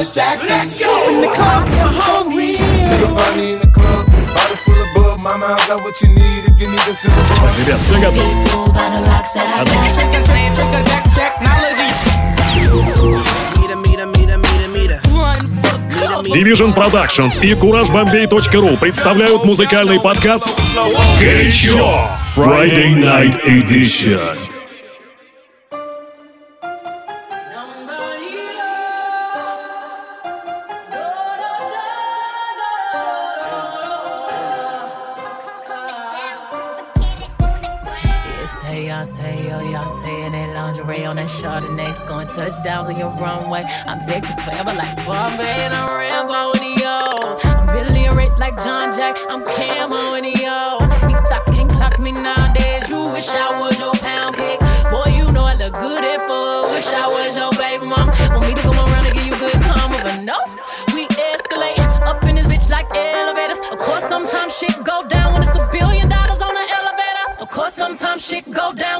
Miss Jackson. Let's go. In the club, you're homies. Nigga, find me in the club. Bottle full of bub. Mama, I got what you need if you need to feel the buzz. Maybe by the rocks that I got. Check. Division Productions и CourageBombay.ru представляют музыкальный подкаст «Горячо» Friday Night Edition. Touchdowns on your runway. I'm Texas forever like Bombay and I'm Rambo and yo. I'm Billy Rich like John Jack. I'm Camo and yo. These thoughts can't clock me nowadays. You wish I was your pound cake. Boy, you know I look good at four. Wish I was your baby mom. Want me to come around and give you good karma, but no. We escalate up in this bitch like elevators. Of course, sometimes shit go down when it's a billion dollars on the elevator. Of course, sometimes shit go down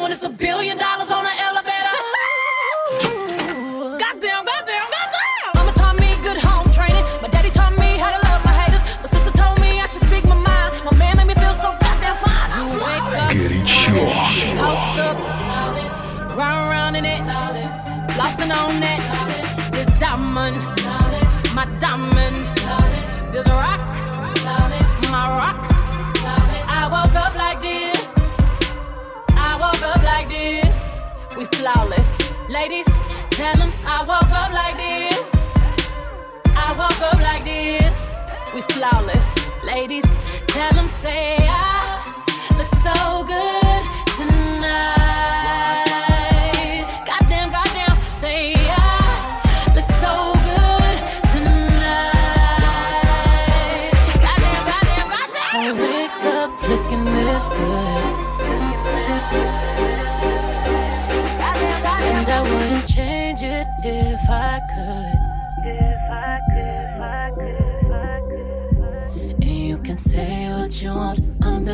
We flawless. Ladies, tell them I woke up like this. I woke up like this. We flawless. Ladies, tell them say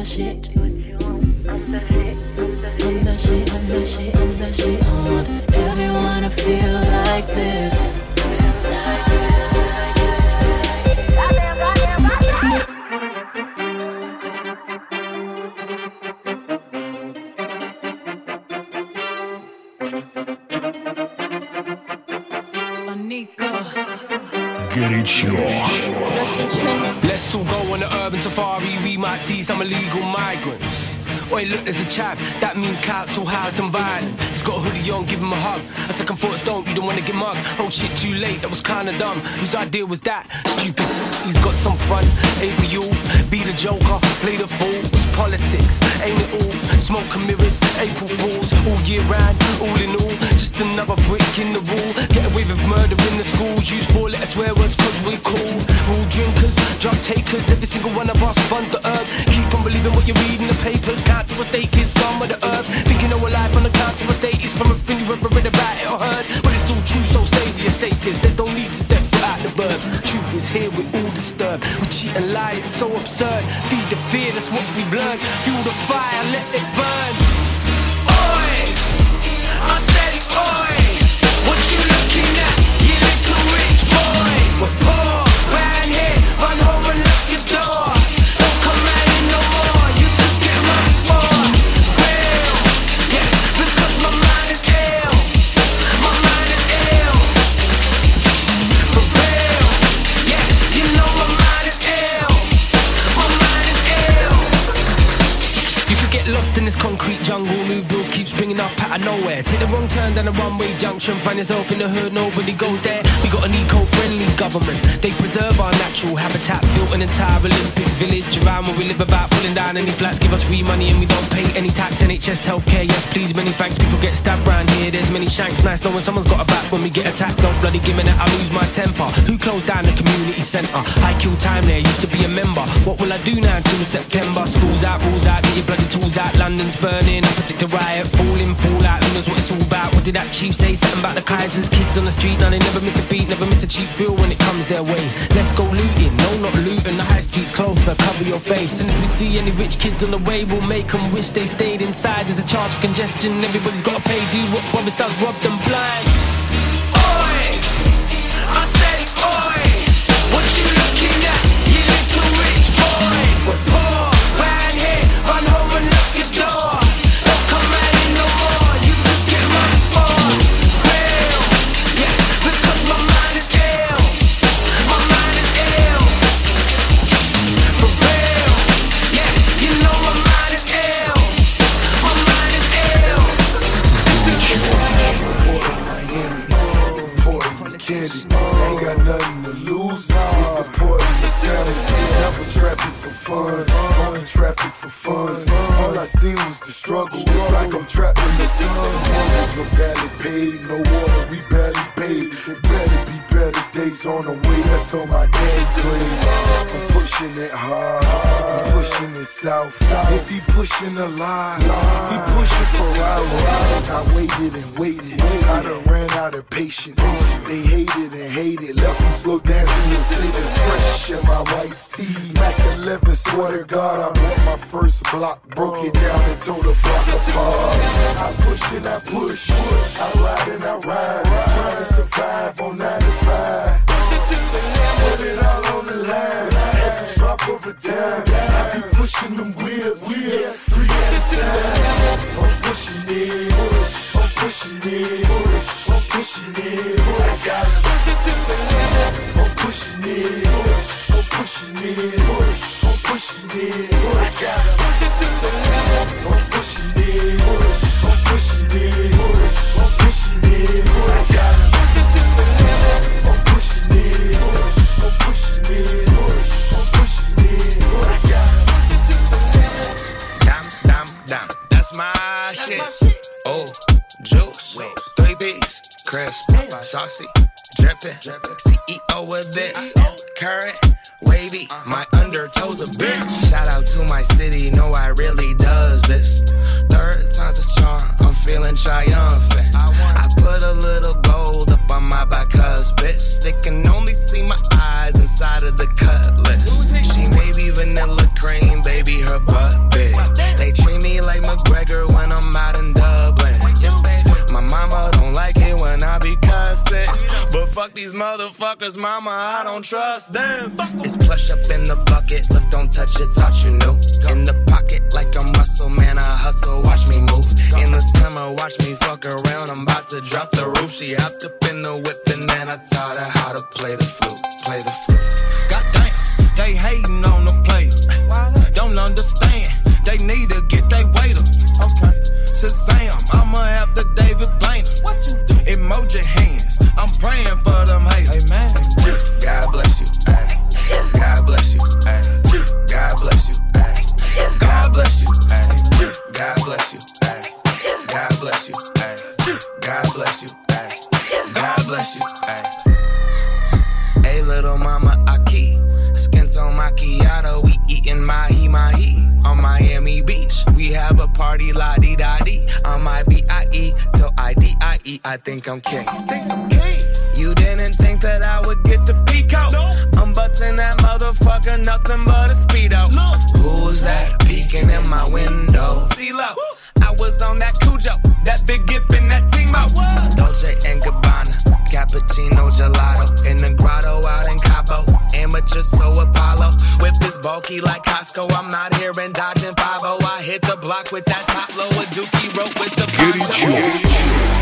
shit. I'm the shit, I'm the shit, I'm the shit, I want everyone to feel like this. Get it, y'all. Let's all go on the urban safari might see some illegal migrants. Wait, look, there's a chap. That means council housed and violent. He's got a hoodie on, give him a hug. A second thoughts don't, you don't wanna get mugged. Oh shit, too late, that was kinda dumb. Whose idea was that? Stupid. He's got some fun, we all? Be the joker, play the fool. Politics, ain't it all? Smoke and mirrors, April Fools, all year round, all in all. Just another brick in the wall. Get away with murder in the schools. Use four letter swear words cause we cool. Rule drinkers, drug takers, every single one of us runs the herb. Keep on believing what you read in the papers. Count to a stake is gone with the earth. Thinking our life on the count to a state is from a thing you ever read about it or heard. But it's all true, so stay with your safest. There's no need to step out the bird. Truth is here, we're all disturbed. We cheat and lie, it's so absurd. Feed the that's what we've learned. Fuel the fire, let it burn. A one-way junction. Find yourself in the hood, nobody goes there. We got an government. They preserve our natural habitat. Built an entire Olympic village around where we live about pulling down any flats. Give us free money and we don't pay any tax. NHS healthcare, yes please, many thanks. People get stabbed round here. There's many shanks. Nice knowing someone's got a back when we get attacked. Don't bloody give me that, I lose my temper. Who closed down the community centre? I kill time there. Used to be a member. What will I do now until September? Schools out, rules out, get your bloody tools out. London's burning. I predict a riot, falling, fall out. Who knows what it's all about? What did that chief say something about the Kaisers? Kids on the street, now they never miss a beat, never miss a cheap feel when it comes their way. Let's go looting, no, not looting. The high street's closer, cover your face. And if we see any rich kids on the way, we'll make them wish they stayed inside. There's a charge for congestion, everybody's gotta pay. Do what Boris does, rob them blind. Down and tore the block apart. I push and I push. I ride and I ride. Trying to survive on 9 to 5. Put it all on the line. The drop of a dime. I be pushing them wheels. wheels three at a time. I'm pushing it. Push. I'm pushing it. Push. I'm pushing it. I got it. I'm pushing it. Push. I'm pushing it. Push. I'm pushing it. I got to push it. I'm pushing it. Push. I'm pushing it. Push. I'm pushing it. I got it. I'm pushing it. Push. I'm pushing it. Crisp. Saucy. Drippin'. CEO with this. Current. Wavy. My undertoes a bitch. Shout out to my city. Know I really does this. Third time's a charm. I'm feeling triumphant. I put a little gold up on my back, bicuspid. They can only see my eyes inside of the cutlass. She may be vanilla cream, baby, her butt big. They treat me like McGregor when I'm out be cussing. But fuck these motherfuckers, mama, I don't trust them. It's plush up in the bucket. Look, don't touch it, thought you knew. In the pocket, like a muscle, man, I hustle, watch me move. In the summer, watch me fuck around. I'm about to drop the roof. She hopped up in the whip, and then I taught her how to play the flute. Play the flute. Goddamn, they hating on the player. Don't understand. They need to get their weight up. Okay. Shazam, I'ma have the David Blaine. What you do? Emoji hands. I'm king. Think I'm king. You didn't think that I would get the peak out. I'm butting that motherfucker, nothing but a speedo. Who's that peeking in my window? CeeLo. I was on that Cujo, that big gip in that team out. Dolce and Gabbana, cappuccino gelato in the grotto out in Cabo. Amateur so Apollo, whip is bulky like Costco. I'm not here and dodging 5 I hit the block with that top low, a dookie rope with the poncho.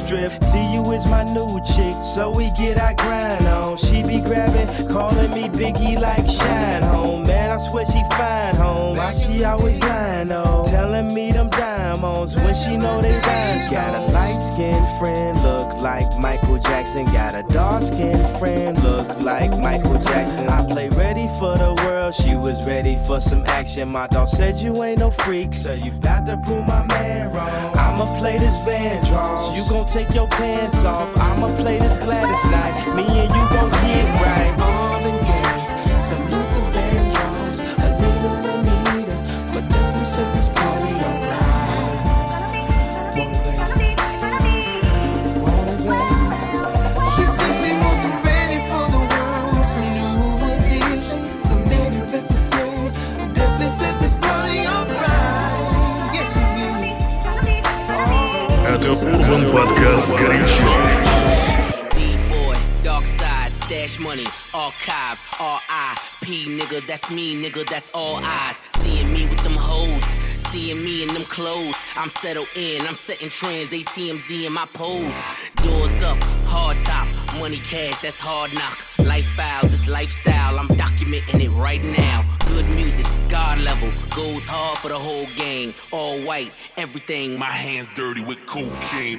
Strip. See you is my new chick. So we get our grind on. She be grabbing, calling me Biggie like Shine Home. Man, I swear she fine home. Why she always lying on? Telling me them diamonds when she know they rhyme. She got a light skinned friend, look like Michael Jackson. Got a dark skinned friend, look like Michael Jackson. I play ready for the world. She was ready for some action. My dog said you ain't no freak, so you got to prove my man wrong. I'ma play this Van Vandross. You gon' take your pants off. I'ma play this Gladys Knight. Me and you gon' get right. Marvin Gaye, some Это Урбан Подкаст Горячо. D-boy, dark side, stash money, archive, R.I.P. Nigga, that's me, nigga, that's all eyes. Seeing me with them hoes, seeing me in them clothes. I'm settled in, I'm setting trends, they TMZ in my pose. Doors up, hard top, money cash, that's hard knock. Lifestyle, this lifestyle, I'm documenting it right now. Good music, God level, goes hard for the whole gang. All white, everything, my hands dirty with cocaine.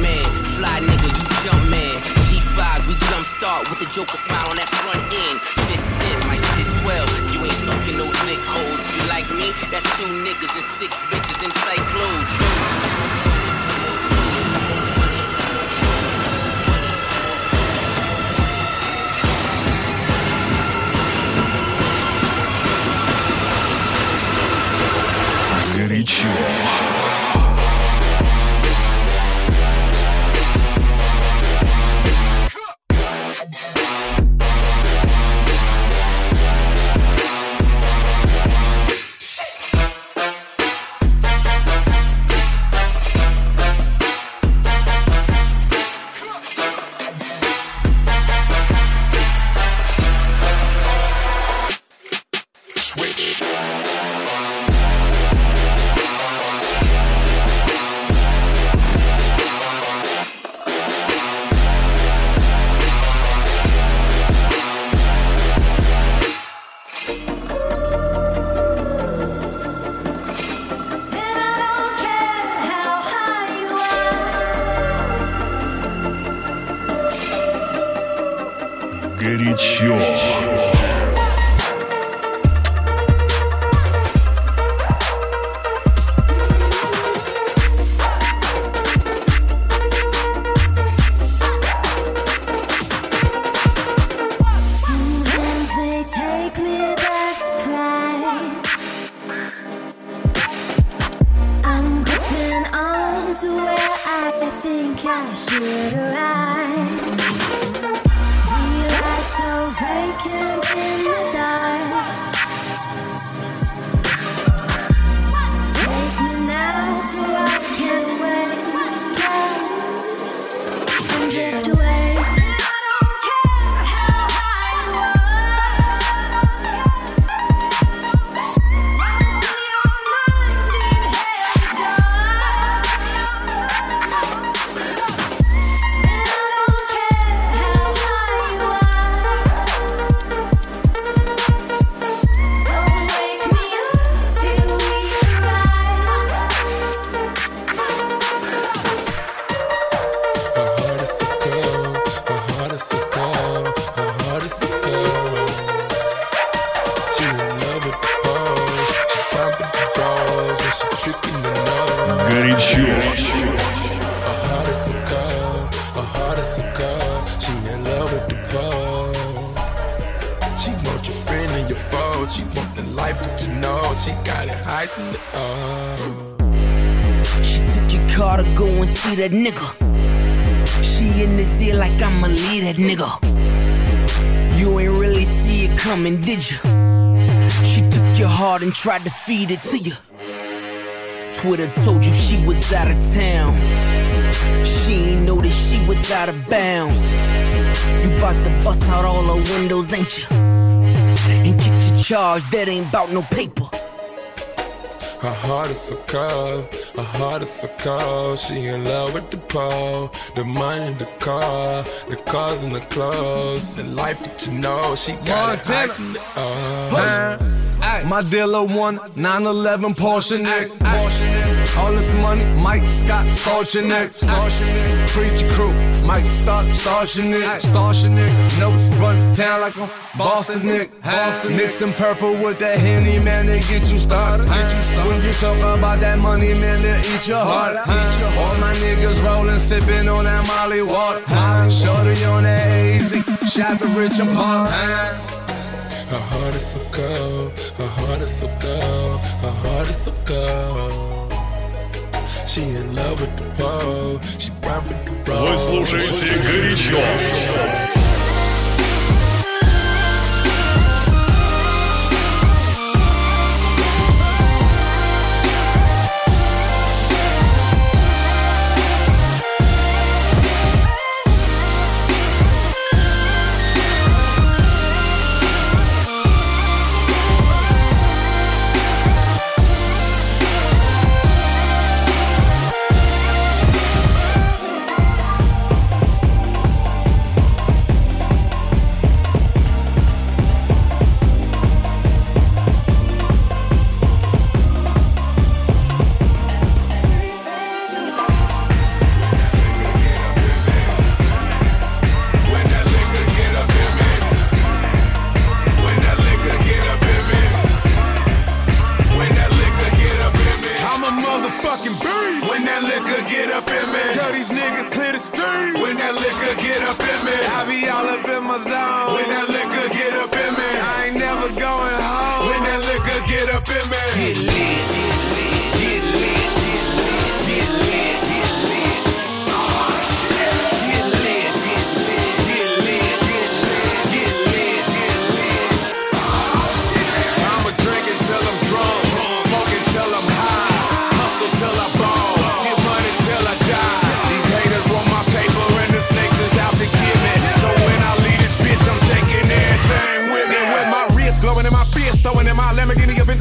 man, fly nigga, you jump man. G5s, we jump start with the Joker smile on that front end. Fist 10, might sit 12. You ain't talking no thick hoes. If you like me, that's two niggas and six bitches in tight clothes. Горячо. Горячо. Cold. She in love with the pole. She want your friend and your foe. She want the life that you know. She got it heights in the oh. She took your car to go and see that nigga. She in this ear like I'ma leave that nigga. You ain't really see it coming, did you? She took your heart and tried to feed it to you. Twitter told you she was out of town. She ain't know that she was out of bounds. You bout to bust out all her windows, ain't you? And get your charge, that ain't about no paper. Her heart is so cold, her heart is so cold. She in love with the pole, the money, the car, the cars and the clothes, the life that you know. She got it Montana. heights in the oh. My dealer won 911 Porsche Nick. All this money, Mike Scott, Starship Nick. Preacher crew, Mike Scott, Starship Nick. Starship Nick. No, run town like I'm Boston Nick. Boston Mixing purple with that Henny, man, they get you started. When you talk about that money, man, they eat your heart. All my niggas rolling, sipping on that Molly water. Shorty on that AZ, shot the rich and pump. Her heart is so cold, her heart is so cold, her heart is so cold. Вы слушаете «Горячо».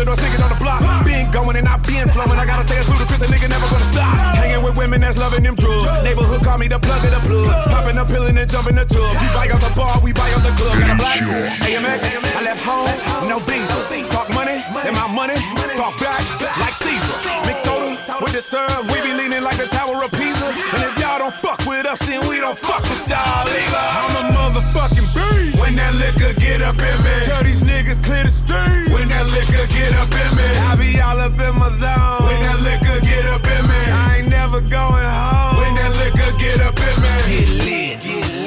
Lamborghini Aventador singing on the block. Been going and I been flowing. I gotta stay as ludicrous, a nigga never gonna stop. Hanging with women that's loving them drugs. Neighborhood call me the plug of the plug. Popping the pill and then jumping the tub. You buy out the bar, we buy out the club. Got a black AMX, I left home, no beans. Talk money, then my money. Talk back like with the syrup. We be leaning like the Tower of Pisa. And if y'all don't fuck with us, then we don't fuck with y'all either. I'm a motherfucking beast. When that liquor get up in me, tell these niggas clear the street. When that liquor get up in me, I be all up in my zone. When that liquor get up in me, I ain't never going home. When that liquor get up in me, get lit, get lit,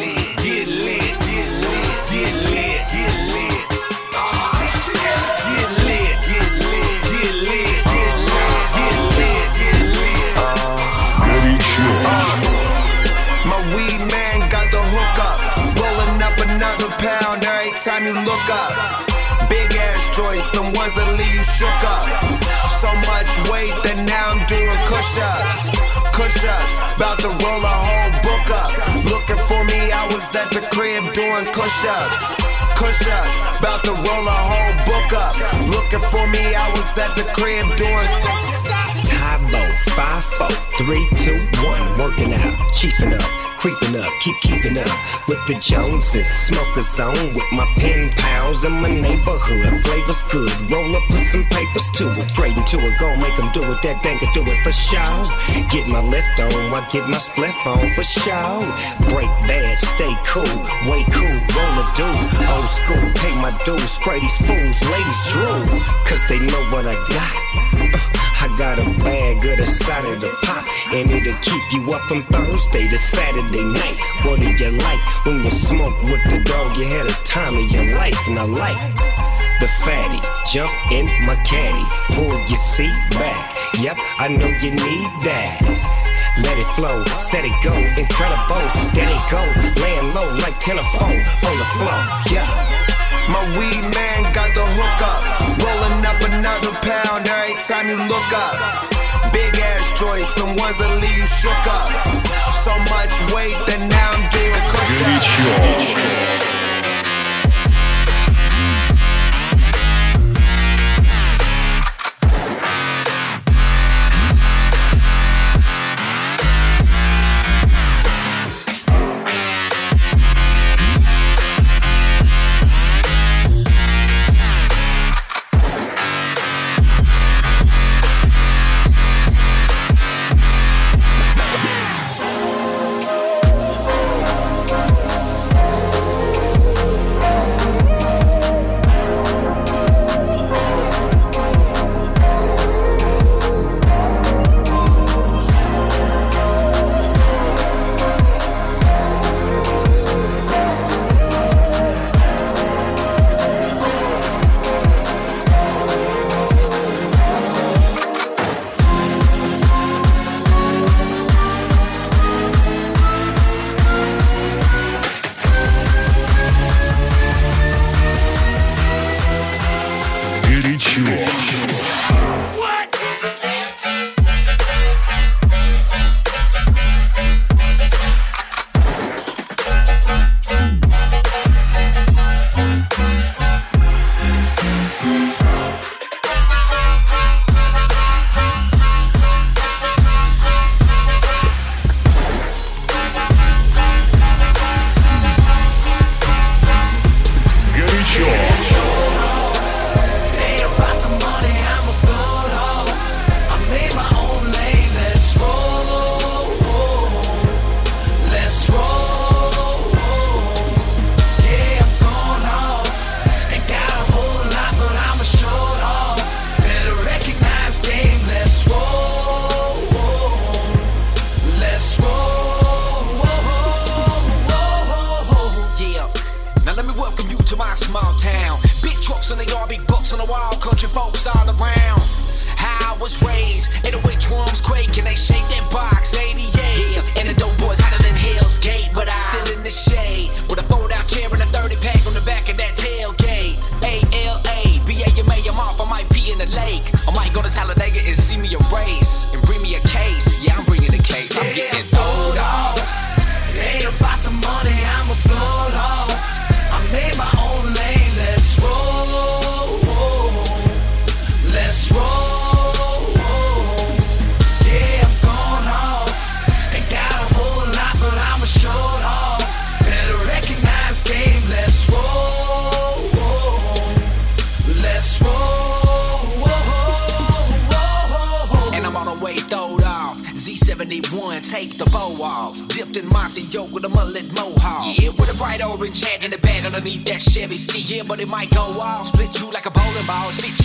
joints, the ones that leave you shook up. So much weight that now I'm doing push ups. Push ups, about to roll a whole book up. Looking for me, I was at the crib doing push ups. Push ups, about to roll a whole book up. Looking for me, I was at the crib doing. Tybo, 5 4, 3, 2, 1. Working out, chiefing up, creeping up, keep keeping up with the Joneses. Smoke a zone with my pen pals in my neighborhood. Flavors good, roll up, put some papers to it. Straight into it, gon' make them do it. That dang can do it for sure. Get my lift on, I get my spliff on for sure. Break bad, stay cool, way cool, roll a do. Old school, pay my dues, spray these fools, ladies drool. Cause they know what I got. Uh, I got a bag of the side of the pop, and it'll keep you up from Thursday to Saturday night. What do you like when you smoke with the dog? You had a time of your life, and I like the fatty. Jump in my caddy, pull your seat back. Yep, I know you need that. Let it flow, set it go, incredible. There it go, laying low like 10 or 4 on the floor. Yeah. My weed man got the hook up. Rolling up another pound every time you look up. Big ass joints, the ones that leave you shook up. So much weight that now I'm being cooked up.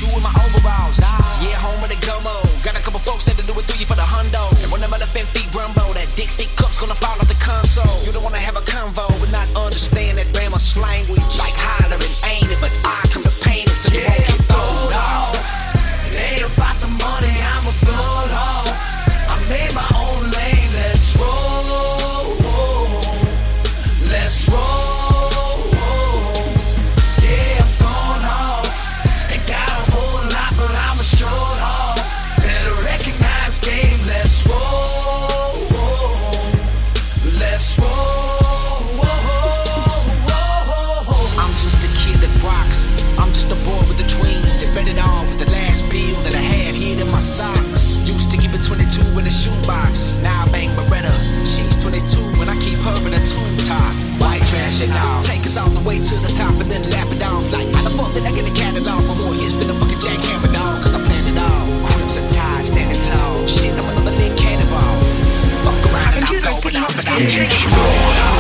Let's